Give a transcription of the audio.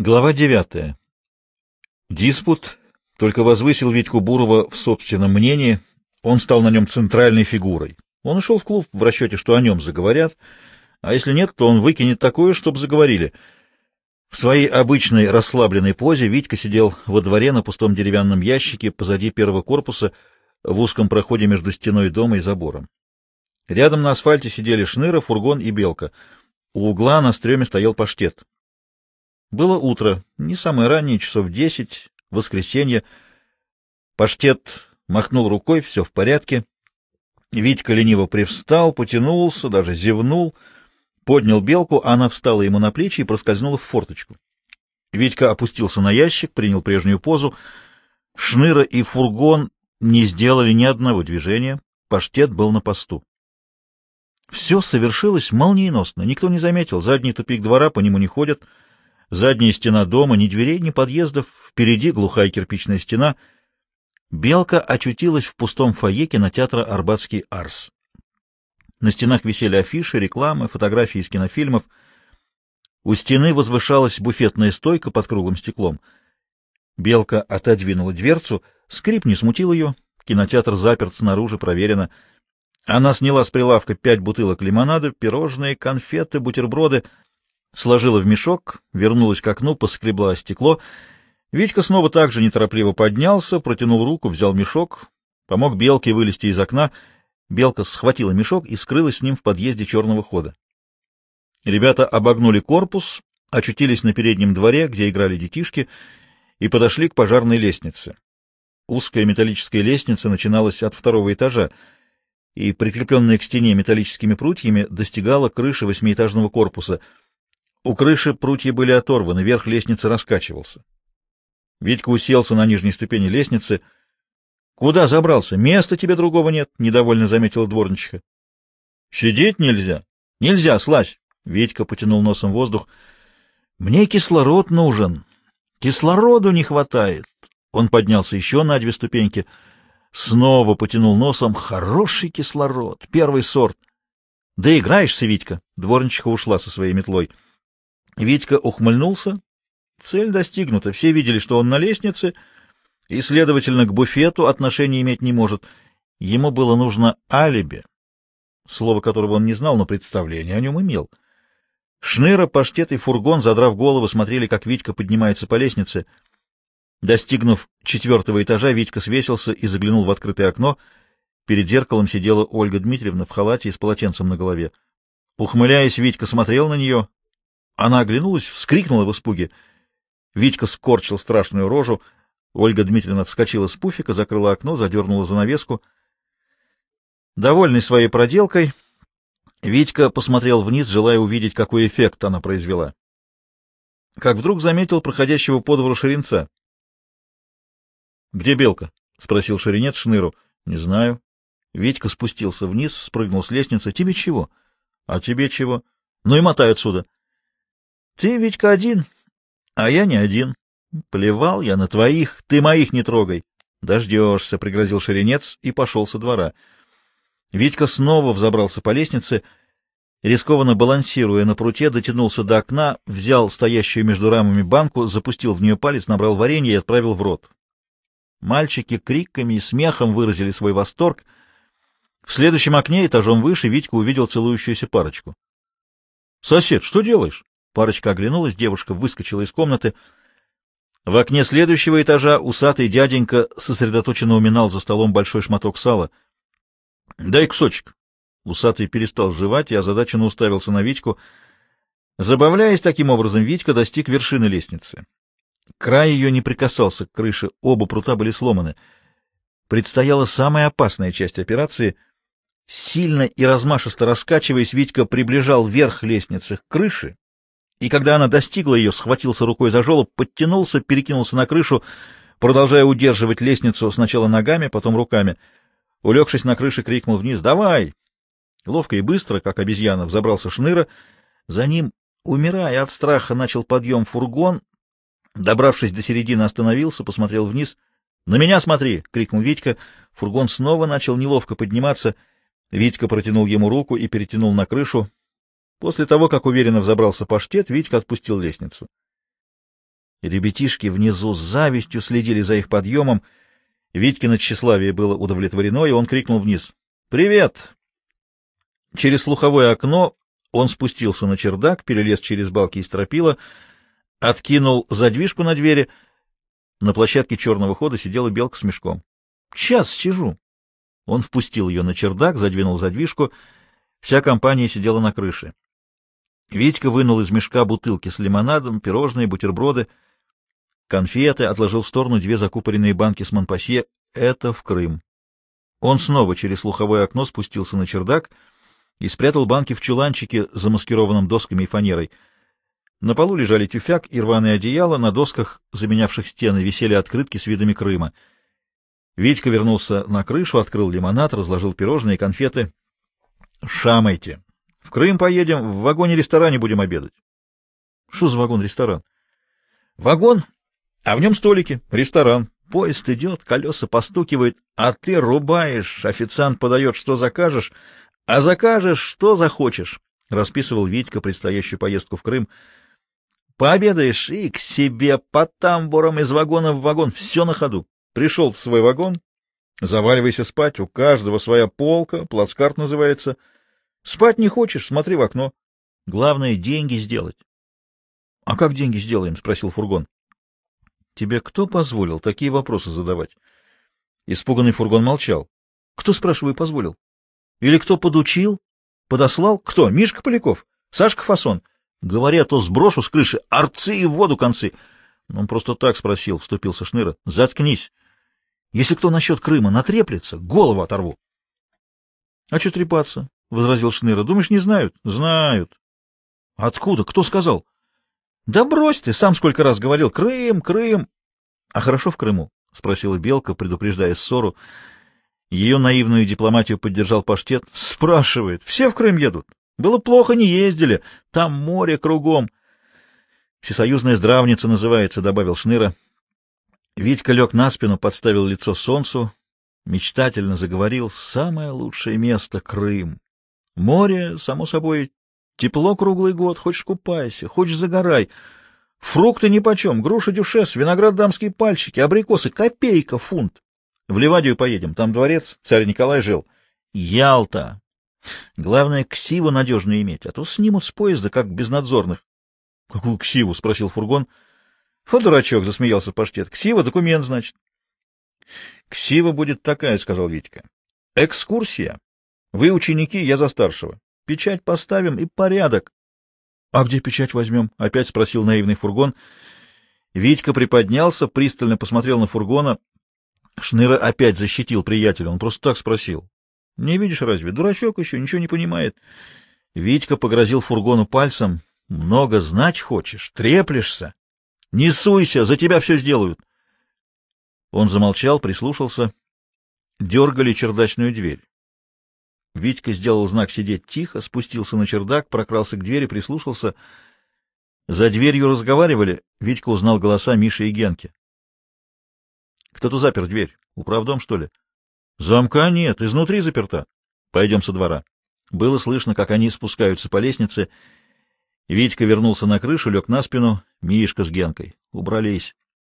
Глава девятая. Диспут только возвысил Витьку Бурова в собственном мнении, он стал на нем центральной фигурой. Он ушел в клуб в расчете, что о нем заговорят, а если нет, то он выкинет такое, чтобы заговорили. В своей обычной расслабленной позе Витька сидел во дворе на пустом деревянном ящике позади первого корпуса в узком проходе между стеной дома и забором. Рядом на асфальте сидели Шныра, Фургон и Белка. У угла на стреме стоял паштет. Было утро, не самое раннее, часов десять, воскресенье. Паштет махнул рукой, все в порядке. Витька лениво привстал, потянулся, даже зевнул, поднял белку, а она встала ему на плечи и проскользнула в форточку. Витька опустился на ящик, принял прежнюю позу. Шныра и фургон не сделали ни одного движения. Паштет был на посту. Все совершилось молниеносно. Никто не заметил. Задний тупик двора, по нему не ходят — Задняя стена дома, ни дверей, ни подъездов, впереди глухая кирпичная стена. Белка очутилась в пустом фойе кинотеатра «Арбатский Арс». На стенах висели афиши, рекламы, фотографии из кинофильмов. У стены возвышалась буфетная стойка под круглым стеклом. Белка отодвинула дверцу, скрип не смутил ее, кинотеатр заперт снаружи, проверено. Она сняла с прилавка пять бутылок лимонада, пирожные, конфеты, бутерброды — сложила в мешок, вернулась к окну, поскребла стекло. Витька снова так же неторопливо поднялся, протянул руку, взял мешок, помог Белке вылезти из окна. Белка схватила мешок и скрылась с ним в подъезде черного хода. Ребята обогнули корпус, очутились на переднем дворе, где играли детишки, и подошли к пожарной лестнице. Узкая металлическая лестница начиналась от второго этажа, и, прикрепленная к стене металлическими прутьями, достигала крыши восьмиэтажного корпуса — у крыши прутья были оторваны, верх лестницы раскачивался. Витька уселся на нижней ступени лестницы. — Куда забрался? Места тебе другого нет, — недовольно заметила дворничиха. — Сидеть нельзя. — Нельзя, слазь. Витька потянул носом воздух. — Мне кислород нужен. Кислороду не хватает. Он поднялся еще на две ступеньки. Снова потянул носом. Хороший кислород, первый сорт. — Да играешься, Витька. Дворничиха ушла со своей метлой. — Витька ухмыльнулся. Цель достигнута. Все видели, что он на лестнице, и, следовательно, к буфету отношения иметь не может. Ему было нужно алиби, слово которого он не знал, но представление о нем имел. Шныра, паштет и фургон, задрав голову, смотрели, как Витька поднимается по лестнице. Достигнув четвертого этажа, Витька свесился и заглянул в открытое окно. Перед зеркалом сидела Ольга Дмитриевна в халате и с полотенцем на голове. Ухмыляясь, Витька смотрел на нее, она оглянулась, вскрикнула в испуге. Витька скорчил страшную рожу. Ольга Дмитриевна вскочила с пуфика, закрыла окно, задернула занавеску. Довольный своей проделкой, Витька посмотрел вниз, желая увидеть, какой эффект она произвела. Как вдруг заметил проходящего по двору Ширинца. — Где Белка? — спросил Ширинец Шныру. — Не знаю. Витька спустился вниз, спрыгнул с лестницы. — Тебе чего? — А тебе чего? — Ну и мотай отсюда. — ты, Витька, один, а я не один. Плевал я на твоих, ты моих не трогай. Дождешься, — пригрозил Шеренец и пошел со двора. Витька снова взобрался по лестнице, рискованно балансируя на пруте, дотянулся до окна, взял стоящую между рамами банку, запустил в нее палец, набрал варенье и отправил в рот. Мальчики криками и смехом выразили свой восторг. В следующем окне, этажом выше, Витька увидел целующуюся парочку. — Сосед, что делаешь? Парочка оглянулась, девушка выскочила из комнаты. В окне следующего этажа усатый дяденька сосредоточенно уминал за столом большой шматок сала. — Дай кусочек. Усатый перестал жевать и озадаченно уставился на Витьку. Забавляясь таким образом, Витька достиг вершины лестницы. Край ее не прикасался к крыше, оба прута были сломаны. Предстояла самая опасная часть операции. Сильно и размашисто раскачиваясь, Витька приближал верх лестницы к крыше и когда она достигла ее, схватился рукой за жолоб, подтянулся, перекинулся на крышу, продолжая удерживать лестницу сначала ногами, потом руками. Улегшись на крыше, крикнул вниз «Давай!». Ловко и быстро, как обезьяна, взобрался шныра. За ним, умирая от страха, начал подъем фургон. Добравшись до середины, остановился, посмотрел вниз. «На меня смотри!» — крикнул Витька. Фургон снова начал неловко подниматься. Витька протянул ему руку и перетянул на крышу. После того, как уверенно взобрался паштет, Витька отпустил лестницу. Ребятишки внизу с завистью следили за их подъемом. Витькино тщеславие было удовлетворено, и он крикнул вниз. «Привет!» Через слуховое окно он спустился на чердак, перелез через балки и стропила, откинул задвижку на двери. На площадке черного хода сидела белка с мешком. «Час сижу!» Он впустил ее на чердак, задвинул задвижку. Вся компания сидела на крыше. Витька вынул из мешка бутылки с лимонадом, пирожные, бутерброды, конфеты, отложил в сторону две закупоренные банки с Монпасье. Это в Крым. Он снова через слуховое окно спустился на чердак и спрятал банки в чуланчике, замаскированном досками и фанерой. На полу лежали тюфяк и рваное одеяло, на досках, заменявших стены, висели открытки с видами Крыма. Витька вернулся на крышу, открыл лимонад, разложил пирожные и конфеты. — Шамайте! В Крым поедем, в вагоне-ресторане будем обедать. — Что за вагон-ресторан? — Вагон, а в нем столики, ресторан. Поезд идет, колеса постукивают, а ты рубаешь, официант подает, что закажешь, а закажешь, что захочешь, — расписывал Витька предстоящую поездку в Крым. Пообедаешь и к себе по тамбурам из вагона в вагон, все на ходу. Пришел в свой вагон, заваливайся спать, у каждого своя полка, плацкарт называется. Спать не хочешь, смотри в окно. Главное — деньги сделать. — А как деньги сделаем? — спросил фургон. Тебе кто позволил такие вопросы задавать? Испуганный фургон молчал. Кто, спрашиваю, позволил? Или кто подучил? Подослал? Кто? Мишка Поляков? Сашка Фасон? Говоря, то сброшу с крыши, арцы и в воду концы. Он просто так спросил, вступился Шныра. Заткнись. Если кто насчет Крыма натреплется, голову оторву. — А что трепаться? — возразил Шныра. — Думаешь, не знают? — Знают. — Откуда? Кто сказал? — да брось ты, сам сколько раз говорил, Крым, Крым. А хорошо в Крыму? — спросила Белка, предупреждая ссору. Ее наивную дипломатию поддержал паштет. — Спрашивает. Все в Крым едут. Было плохо, не ездили. Там море кругом. Всесоюзная здравница называется, — добавил Шныра. Витька лег на спину, подставил лицо солнцу, мечтательно заговорил. Самое лучшее место — Крым. Море, само собой, Тепло круглый год, хочешь купайся, хочешь загорай. Фрукты нипочем, груша дюшес, виноград дамские пальчики, абрикосы, копейка, фунт. В Ливадию поедем, там дворец, царь Николай жил. Ялта. Главное, ксиву надежно иметь, а то снимут с поезда, как безнадзорных. — Какую ксиву? — спросил фургон. — Вот дурачок, — засмеялся паштет. — Ксива — документ, значит. — Ксива будет такая, — сказал Витька. — Экскурсия. Вы ученики, я за старшего. Печать поставим и порядок. — А где печать возьмем? — опять спросил наивный фургон. Витька приподнялся, пристально посмотрел на фургона. Шныра опять защитил приятеля. Он просто так спросил. — Не видишь разве? Дурачок еще, ничего не понимает. Витька погрозил фургону пальцем. — Много знать хочешь? Треплешься? Не суйся, за тебя все сделают. Он замолчал, прислушался. Дергали чердачную дверь. Витька сделал знак сидеть тихо, спустился на чердак, прокрался к двери, прислушался. За дверью разговаривали. Витька узнал голоса Миши и Генки. — Кто-то запер дверь. Управдом, что ли? — Замка нет, изнутри заперта. Пойдем со двора. Было слышно, как они спускаются по лестнице. Витька вернулся на крышу, лег на спину. Мишка с Генкой. Убрались.